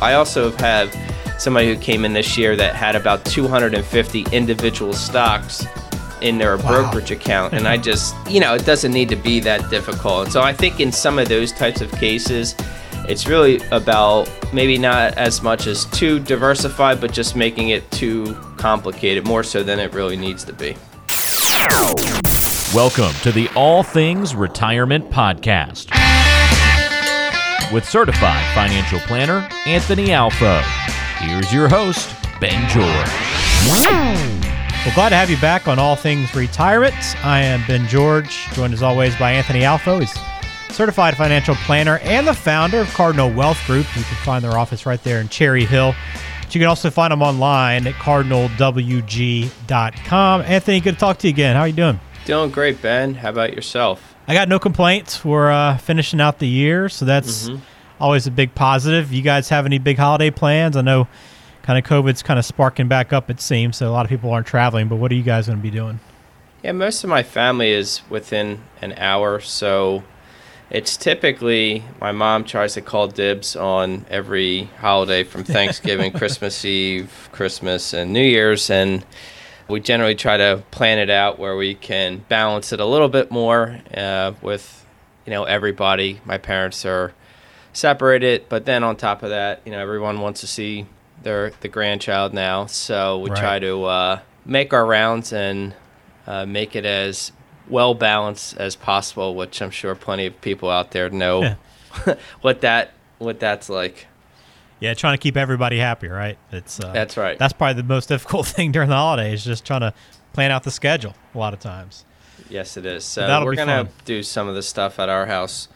I also have somebody who came in this year that had about 250 individual stocks in their wow. brokerage account. And I just, you know, it doesn't need to be that difficult. So I think in some of those types of cases, it's really about maybe not as much as too diversified, but just making it too complicated, more so than it really needs to be. Welcome to the All Things Retirement Podcast with certified financial planner Anthony Alfo. Here's your host, Ben George. Well, glad to have you back on All Things Retirement. I am Ben George, joined as always by Anthony Alfo. He's certified financial planner and the founder of Cardinal Wealth Group. You can find their office right there in Cherry Hill. But you can also find them online at cardinalwg.com. Anthony, good to talk to you again. How are you doing? Doing great, Ben. How about yourself? I got no complaints. We're uh, finishing out the year, so that's mm-hmm. always a big positive. You guys have any big holiday plans? I know kind of COVID's kind of sparking back up, it seems, so a lot of people aren't traveling, but what are you guys going to be doing? Yeah, most of my family is within an hour, so it's typically my mom tries to call dibs on every holiday from Thanksgiving, Christmas Eve, Christmas, and New Year's, and we generally try to plan it out where we can balance it a little bit more uh, with, you know, everybody. My parents are separated, but then on top of that, you know, everyone wants to see their the grandchild now, so we right. try to uh, make our rounds and uh, make it as well balanced as possible, which I'm sure plenty of people out there know yeah. what that what that's like. Yeah, trying to keep everybody happy, right? It's uh, that's right. That's probably the most difficult thing during the holidays, just trying to plan out the schedule. A lot of times. Yes, it is. So we're gonna fun. do some of the stuff at our house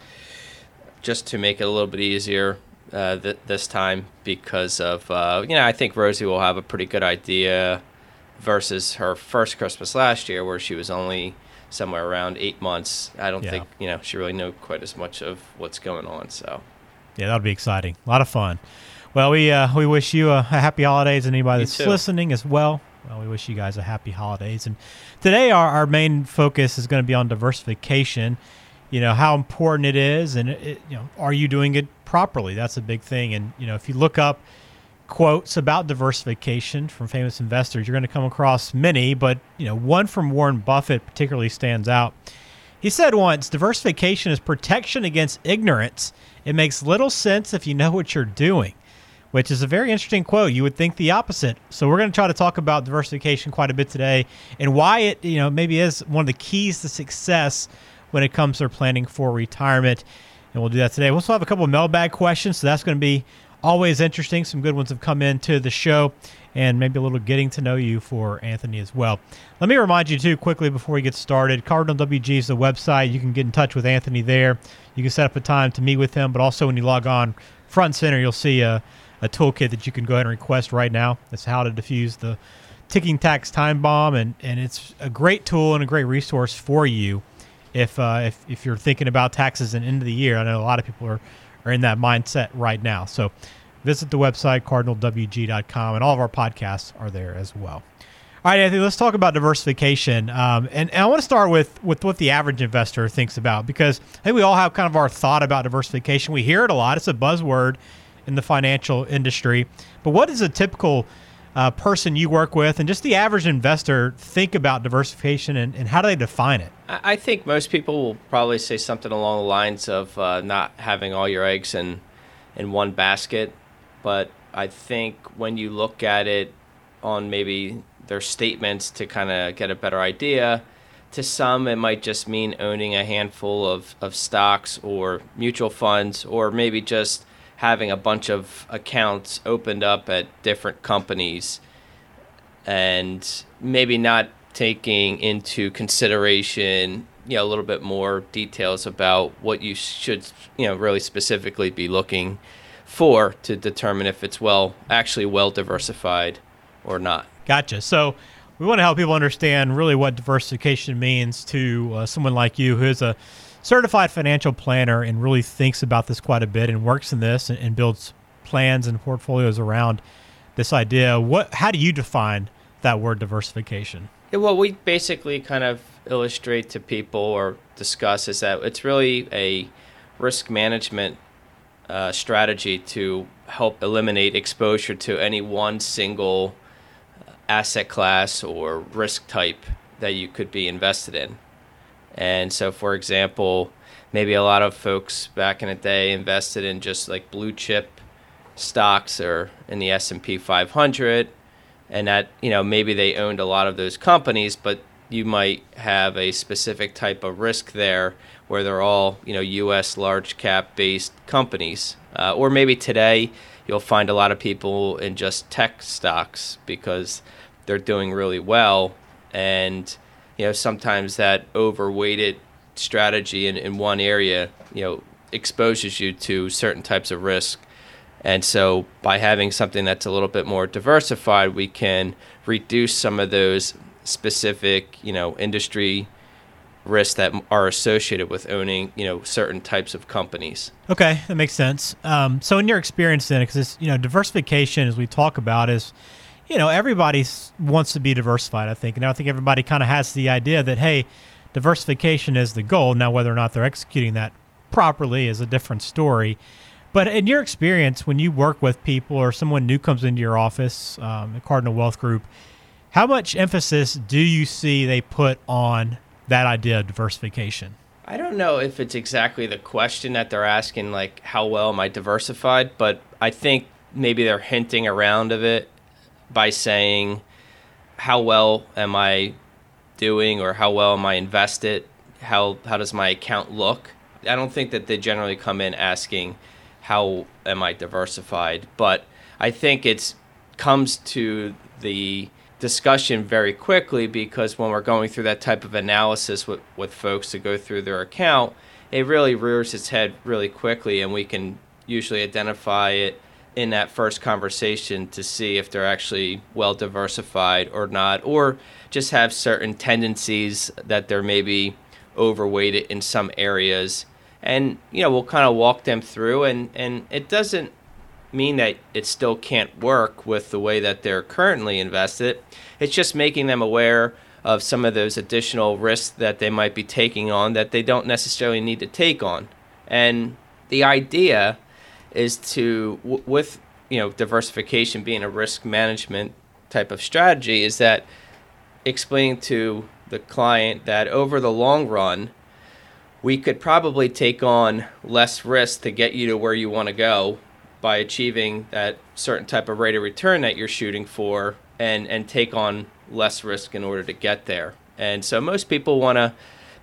just to make it a little bit easier uh, th- this time because of uh, you know I think Rosie will have a pretty good idea versus her first Christmas last year where she was only somewhere around eight months. I don't yeah. think you know she really knew quite as much of what's going on. So yeah, that'll be exciting. A lot of fun. Well, we uh, we wish you a, a happy holidays, and anybody that's listening as well. Well, we wish you guys a happy holidays. And today, our, our main focus is going to be on diversification. You know how important it is, and it, you know, are you doing it properly? That's a big thing. And you know, if you look up quotes about diversification from famous investors, you're going to come across many, but you know, one from Warren Buffett particularly stands out. He said once, diversification is protection against ignorance. It makes little sense if you know what you're doing which is a very interesting quote. You would think the opposite. So we're going to try to talk about diversification quite a bit today and why it, you know, maybe is one of the keys to success when it comes to planning for retirement. And we'll do that today. We'll also have a couple of mailbag questions, so that's going to be always interesting. Some good ones have come into the show and maybe a little getting to know you for Anthony as well. Let me remind you, too, quickly before we get started Cardinal WG is the website. You can get in touch with Anthony there. You can set up a time to meet with him, but also when you log on front center, you'll see a a toolkit that you can go ahead and request right now. That's how to defuse the ticking tax time bomb, and, and it's a great tool and a great resource for you if, uh, if, if you're thinking about taxes and end of the year. I know a lot of people are, are in that mindset right now. So visit the website, cardinalwg.com, and all of our podcasts are there as well. All right, Anthony, let's talk about diversification. Um, and, and, I want to start with, with what the average investor thinks about because I think we all have kind of our thought about diversification. We hear it a lot, it's a buzzword in the financial industry. But what does a typical uh, person you work with and just the average investor think about diversification and, and, how do they define it? I think most people will probably say something along the lines of uh, not having all your eggs in, in one basket. But I think when you look at it on maybe their statements to kind of get a better idea, to some it might just mean owning a handful of, of stocks or mutual funds or maybe just having a bunch of accounts opened up at different companies and maybe not taking into consideration you know a little bit more details about what you should you know really specifically be looking for to determine if it's well actually well diversified or not. Gotcha. So we want to help people understand really what diversification means to uh, someone like you who is a certified financial planner and really thinks about this quite a bit and works in this and, and builds plans and portfolios around this idea. What? How do you define that word diversification? Yeah, well, we basically kind of illustrate to people or discuss is that it's really a risk management uh, strategy to help eliminate exposure to any one single asset class or risk type that you could be invested in. And so, for example, maybe a lot of folks back in the day invested in just like blue chip stocks or in the S&P 500 and that you know maybe they owned a lot of those companies but you might have a specific type of risk there where they're all you know US large cap based companies uh, or maybe today you'll find a lot of people in just tech stocks because they're doing really well and you know sometimes that overweighted strategy in, in one area, you know, exposes you to certain types of risk. And so by having something that's a little bit more diversified, we can reduce some of those specific, you know, industry risks that are associated with owning, you know, certain types of companies. Okay, that makes sense. Um, so in your experience then, because you know, diversification, as we talk about, is you know everybody wants to be diversified. I think, and I think everybody kind of has the idea that hey, diversification is the goal. Now, whether or not they're executing that properly is a different story. But in your experience, when you work with people or someone new comes into your office, um, the Cardinal Wealth Group, how much emphasis do you see they put on that idea of diversification? I don't know if it's exactly the question that they're asking, like, how well am I diversified? But I think maybe they're hinting around of it by saying, how well am I doing or how well am I invested? How how does my account look? I don't think that they generally come in asking how am I diversified, but I think it's comes to the discussion very quickly because when we're going through that type of analysis with, with folks to go through their account, it really rears its head really quickly and we can usually identify it in that first conversation to see if they're actually well diversified or not, or just have certain tendencies that they're maybe overweighted in some areas. And, you know, we'll kind of walk them through, and, and it doesn't mean that it still can't work with the way that they're currently invested. It's just making them aware of some of those additional risks that they might be taking on that they don't necessarily need to take on. And the idea is to with you know diversification being a risk management type of strategy is that explaining to the client that over the long run we could probably take on less risk to get you to where you want to go by achieving that certain type of rate of return that you're shooting for and and take on less risk in order to get there. And so most people want to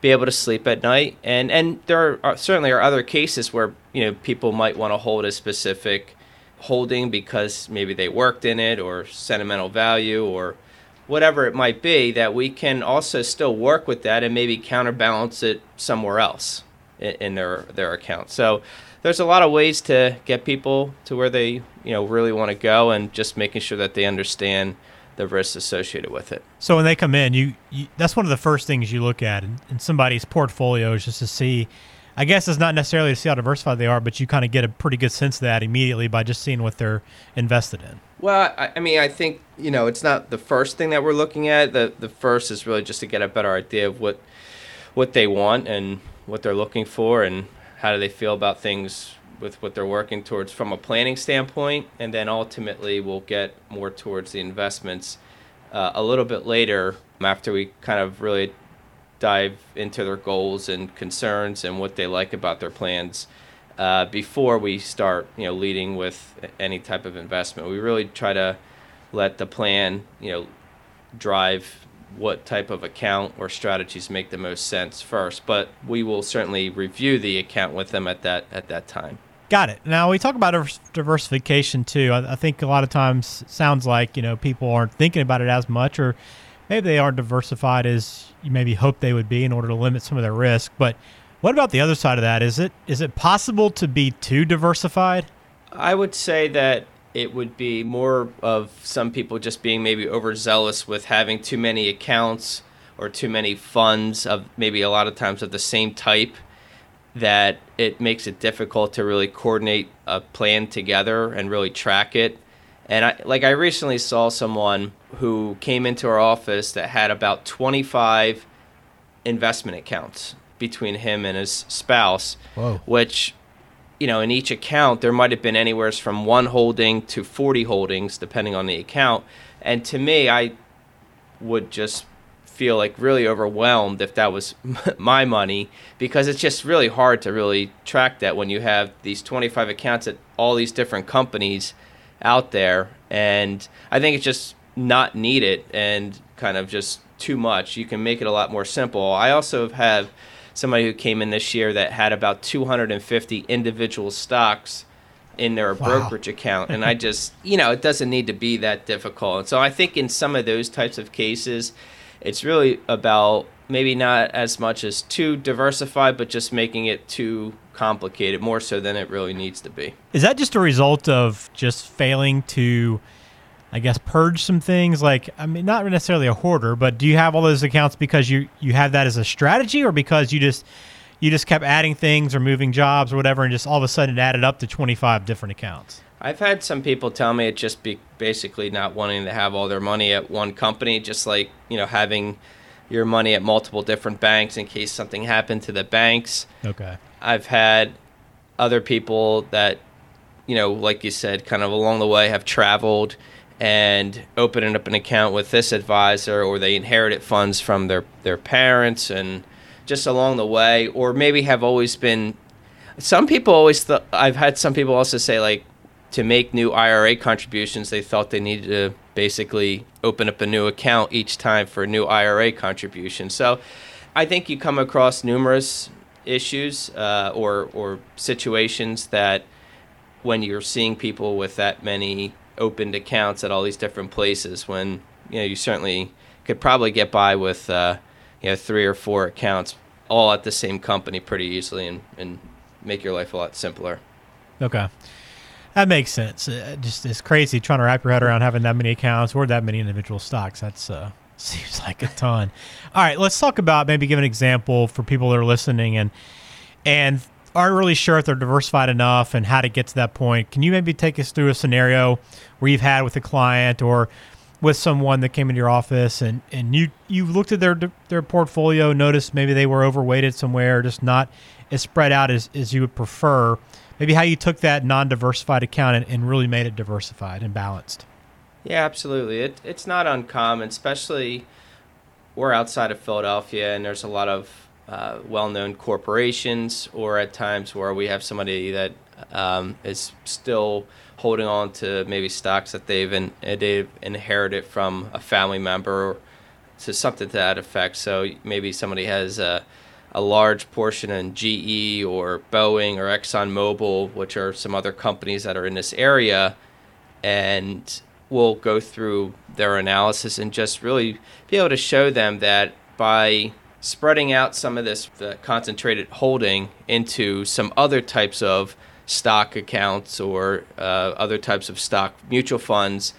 be able to sleep at night. And and there are uh, certainly are other cases where you know people might want to hold a specific holding because maybe they worked in it or sentimental value or whatever it might be that we can also still work with that and maybe counterbalance it somewhere else in, in their their account. So there's a lot of ways to get people to where they you know really want to go and just making sure that they understand the risks associated with it. So when they come in, you, you that's one of the first things you look at in, in somebody's portfolio is just to see. I guess it's not necessarily to see how diversified they are, but you kind of get a pretty good sense of that immediately by just seeing what they're invested in. Well, I, I mean, I think you know it's not the first thing that we're looking at. The the first is really just to get a better idea of what what they want and what they're looking for and how do they feel about things with what they're working towards from a planning standpoint, and then ultimately we'll get more towards the investments uh, a little bit later after we kind of really dive into their goals and concerns and what they like about their plans. Uh, before we start, you know, leading with any type of investment, we really try to let the plan, you know, drive what type of account or strategies make the most sense first. But we will certainly review the account with them at that at that time. Got it. Now we talk about diversification too. I, I, think a lot of times sounds like you know people aren't thinking about it as much, or maybe they aren't diversified as you maybe hope they would be in order to limit some of their risk. But what about the other side of that? Is it is it possible to be too diversified? I would say that it would be more of some people just being maybe overzealous with having too many accounts or too many funds of maybe a lot of times of the same type that it makes it difficult to really coordinate a plan together and really track it. And I, like I recently saw someone who came into our office that had about 25 investment accounts between him and his spouse, Whoa. which you know, in each account, there might have been anywhere from one holding to 40 holdings, depending on the account. And to me, I would just feel like really overwhelmed if that was my money because it's just really hard to really track that when you have these 25 accounts at all these different companies out there. And I think it's just not needed and kind of just too much. You can make it a lot more simple. I also have somebody who came in this year that had about 250 individual stocks in their wow. brokerage account. And i just you know it doesn't need to be that difficult. And so i think in some of those types of cases it's really about maybe not as much as too diversified but just making it too complicated more so than it really needs to be. Is that just a result of just failing to I guess purge some things like I mean not necessarily a hoarder, but do you have all those accounts because you you have that as a strategy or because you just you just kept adding things or moving jobs or whatever and just all of a sudden it added up to 25 different accounts? I've had some people tell me it just be basically not wanting to have all their money at one company, just like, you know, having your money at multiple different banks in case something happened to the banks. Okay. I've had other people that, you know, like you said, kind of along the way have traveled and opening up an account with this advisor or they inherited funds from their, their parents and just along the way or maybe have always been some people always thought i've had some people also say like to make new ira contributions they thought they needed to basically open up a new account each time for a new ira contribution so i think you come across numerous issues uh, or, or situations that when you're seeing people with that many opened accounts at all these different places when you know you certainly could probably get by with uh, you know three or four accounts all at the same company pretty easily and, and make your life a lot simpler. Okay. That makes sense. Uh, just it's crazy trying to wrap your head around having that many accounts or that many individual stocks. That's uh, seems like a ton. All right, let's talk about maybe give an example for people that are listening and and aren't really sure if they're diversified enough and how to get to that point. Can you maybe take us through a scenario where you've had with a client or with someone that came into your office and, and you you looked at their their portfolio, noticed maybe they were overweighted somewhere, just not as spread out as, as you would prefer. Maybe how you took that non-diversified account and, and really made it diversified and balanced. Yeah, absolutely. It, it's not uncommon, especially we're outside of Philadelphia and there's a lot of uh, well-known corporations, or at times where we have somebody that um, is still holding on to maybe stocks that they've, in, they've inherited from a family member, to something to that effect. So maybe somebody has a, a large portion in GE or Boeing or ExxonMobil, which are some other companies that are in this area, and we'll go through their analysis and just really be able to show them that by spreading out some of this concentrated holding into some other types of stock accounts or uh, other types of stock mutual funds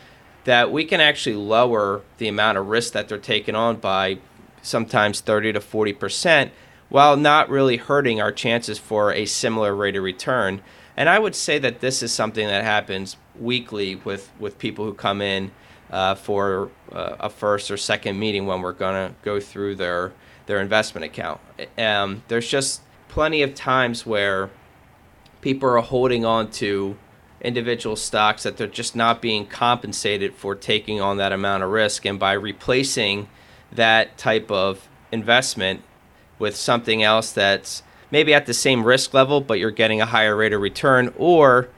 that we can actually lower the amount of risk that they're taking on by sometimes 30 to 40 percent while not really hurting our chances for a similar rate of return. And i would say that this is something that happens weekly with, with people who come in uh, for uh, a first or second meeting when we're going to go through their their investment account. Um, there's just plenty of times where people are holding on to individual stocks that they're just not being compensated for taking on that amount of risk. And by replacing that type of investment with something else that's maybe at the same risk level, but you're getting a higher rate of return, or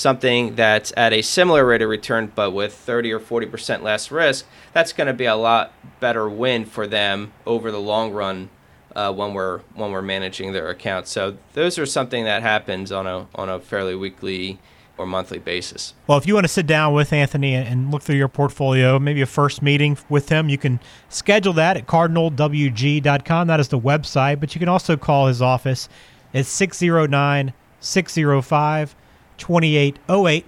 something that's at a similar rate of return but with 30 or 40% less risk, that's going to be a lot better win for them over the long run uh, when we're when we're managing their accounts. So those are something that happens on a on a fairly weekly or monthly basis. Well, if you want to sit down with Anthony and look through your portfolio, maybe a first meeting with him, you can schedule that at cardinalwg.com. That is the website, but you can also call his office. It's 609 605 2808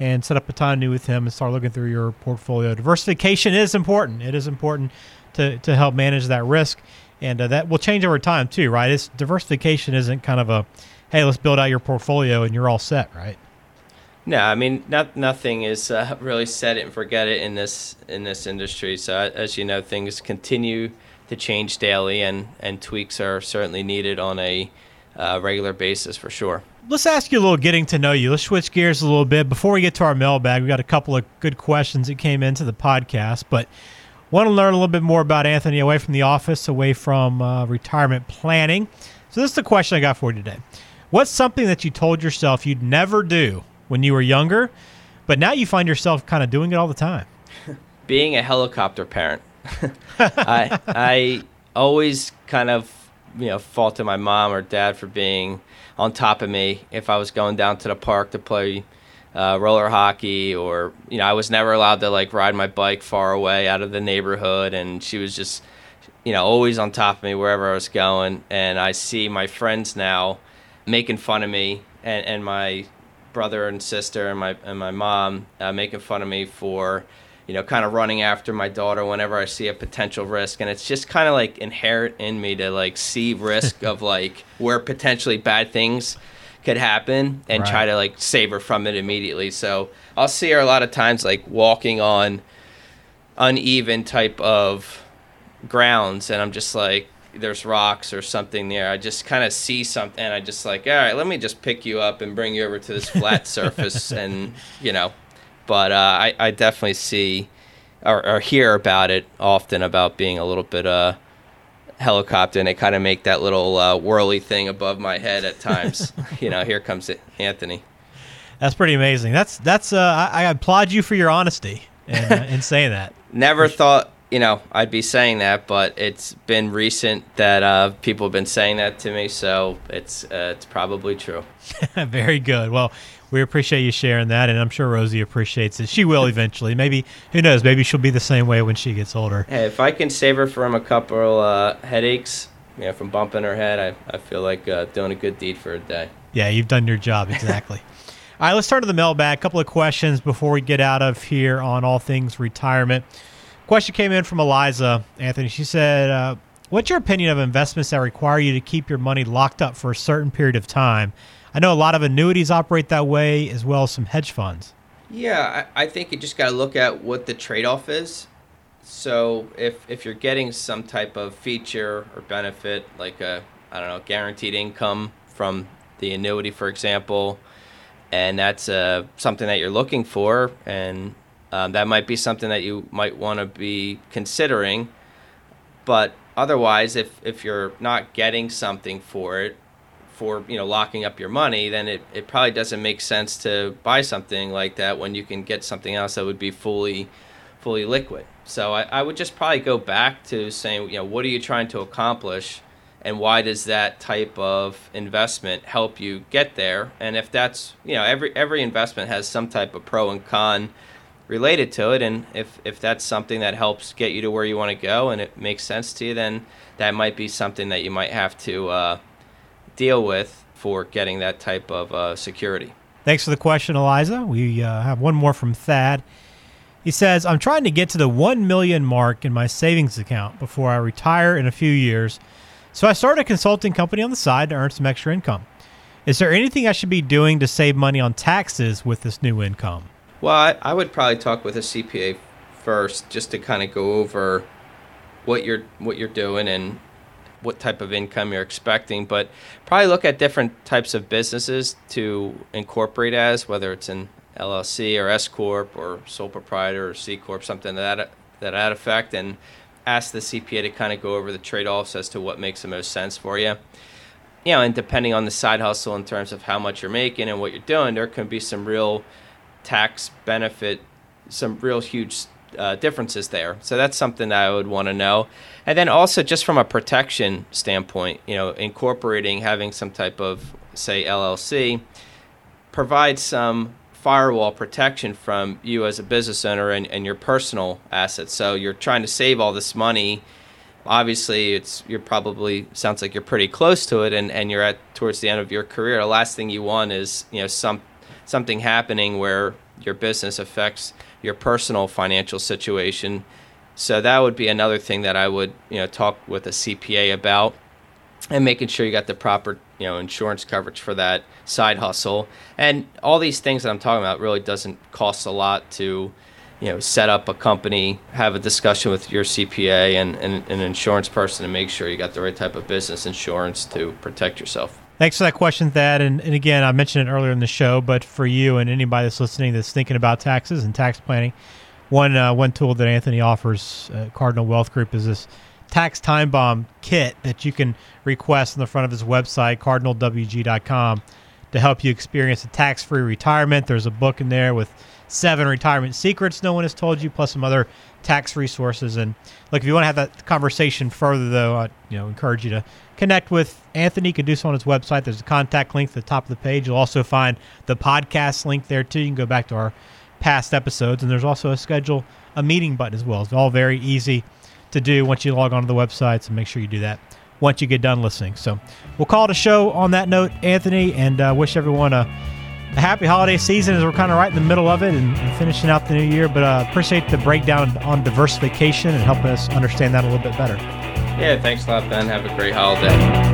and set up a time new with him and start looking through your portfolio. Diversification is important. It is important to, to help manage that risk. And uh, that will change over time too, right? It's diversification isn't kind of a, hey, let's build out your portfolio and you're all set, right? No, I mean, not, nothing is uh, really set it and forget it in this in this industry. So as you know, things continue to change daily, and, and tweaks are certainly needed on a uh, regular basis for sure. Let's ask you a little getting to know you. Let's switch gears a little bit. Before we get to our mailbag, we got a couple of good questions that came into the podcast, but want to learn a little bit more about Anthony away from the office, away from uh, retirement planning. So this is the question I got for you today. What's something that you told yourself you'd never do when you were younger, but now you find yourself kind of doing it all the time? Being a helicopter parent. I I always kind of you know faulted my mom or dad for being on top of me if I was going down to the park to play uh, roller hockey or you know I was never allowed to like ride my bike far away out of the neighborhood and she was just you know always on top of me wherever I was going. And I see my friends now making fun of me and, and my brother and sister and my and my mom uh, making fun of me for you know, kind of running after my daughter whenever I see a potential risk. And it's just kind of like inherent in me to like see risk of like where potentially bad things could happen and right. try to like save her from it immediately. So I'll see her a lot of times like walking on uneven type of grounds and I'm just like there's rocks or something there. I just kind of see something and I just like, all right, let me just pick you up and bring you over to this flat surface and, you know, but uh, I, I definitely see or, or, hear about it often about being a little bit uh, helicopter and they kind of make that little uh, whirly thing above my head at times. you know, here comes it, Anthony. That's pretty amazing. That's that's uh, I, I applaud you for your honesty in, uh, in saying that. Never thought you know I'd be saying that, but it's been recent that uh, people have been saying that to me, so it's uh, it's probably true. Very good. Well, we appreciate you sharing that, and I'm sure Rosie appreciates it. She will eventually. Maybe who knows? Maybe she'll be the same way when she gets older. Hey, if I can save her from a couple uh, headaches, you know, from bumping her head, I, I feel like uh, doing a good deed for a day. Yeah, you've done your job exactly. all right, let's turn to the mailbag. A couple of questions before we get out of here on all things retirement. Question came in from Eliza Anthony. She said, uh, "What's your opinion of investments that require you to keep your money locked up for a certain period of time?" I know a lot of annuities operate that way, as well as some hedge funds. Yeah, I, I think you just got to look at what the trade off is. So if if you're getting some type of feature or benefit, like a I don't know guaranteed income from the annuity, for example, and that's uh, something that you're looking for, and um, that might be something that you might want to be considering. But otherwise, if if you're not getting something for it, for you know locking up your money, then it, it probably doesn't make sense to buy something like that when you can get something else that would be fully fully liquid. So I, I would just probably go back to saying, you know, what are you trying to accomplish and why does that type of investment help you get there? And if that's you know, every every investment has some type of pro and con related to it and if if that's something that helps get you to where you want to go and it makes sense to you then that might be something that you might have to uh, deal with for getting that type of uh, security. Thanks for the question, Eliza. We uh, have one more from Thad. He says, I'm trying to get to the 1 million mark in my savings account before I retire in a few years. So I started a consulting company on the side to earn some extra income. Is there anything I should be doing to save money on taxes with this new income? Well, I, I would probably talk with a CPA first just to kind of go over what you're what you're doing and what type of income you're expecting, but probably look at different types of businesses to incorporate as, whether it's an LLC or S corp or sole proprietor or C corp, something that that that effect, and ask the CPA to kind of go over the trade-offs as to what makes the most sense for you. You know, and depending on the side hustle in terms of how much you're making and what you're doing, there can be some real tax benefit, some real huge uh, differences there. So that's something that I would want to know. And then also just from a protection standpoint, you know, incorporating having some type of say LLC provides some firewall protection from you as a business owner and, and your personal assets. So you're trying to save all this money. Obviously, it's you're probably sounds like you're pretty close to it, and, and you're at towards the end of your career. The last thing you want is you know some something happening where your business affects your personal financial situation. So that would be another thing that I would, you know, talk with a CPA about and making sure you got the proper, you know, insurance coverage for that side hustle. And all these things that I'm talking about really doesn't cost a lot to, you know, set up a company, have a discussion with your CPA and, and, an insurance person to make sure you got the right type of business insurance to protect yourself. Thanks for that question, Thad. And, and again, I mentioned it earlier in the show, but for you and anybody that's listening that's thinking about taxes and tax planning, one uh, one tool that Anthony offers, uh, Cardinal Wealth Group, is this tax time bomb kit that you can request on the front of his website, cardinalwg.com, to help you experience a tax-free retirement. There's a book in there with seven retirement secrets no one has told you, plus some other tax resources. And look, if you want to have that conversation further, though, I you know encourage you to connect with Anthony. You can do so on his website. There's a contact link at the top of the page. You'll also find the podcast link there too. You can go back to our past episodes, and there's also a schedule a meeting button as well. It's all very easy to do once you log onto the website. So make sure you do that once you get done listening. So we'll call it a show on that note, Anthony, and uh, wish everyone a a happy holiday season as we're kind of right in the middle of it and, and finishing out the new year. But uh, appreciate the breakdown on diversification and helping us understand that a little bit better. Yeah, thanks a lot, Ben. Have a great holiday.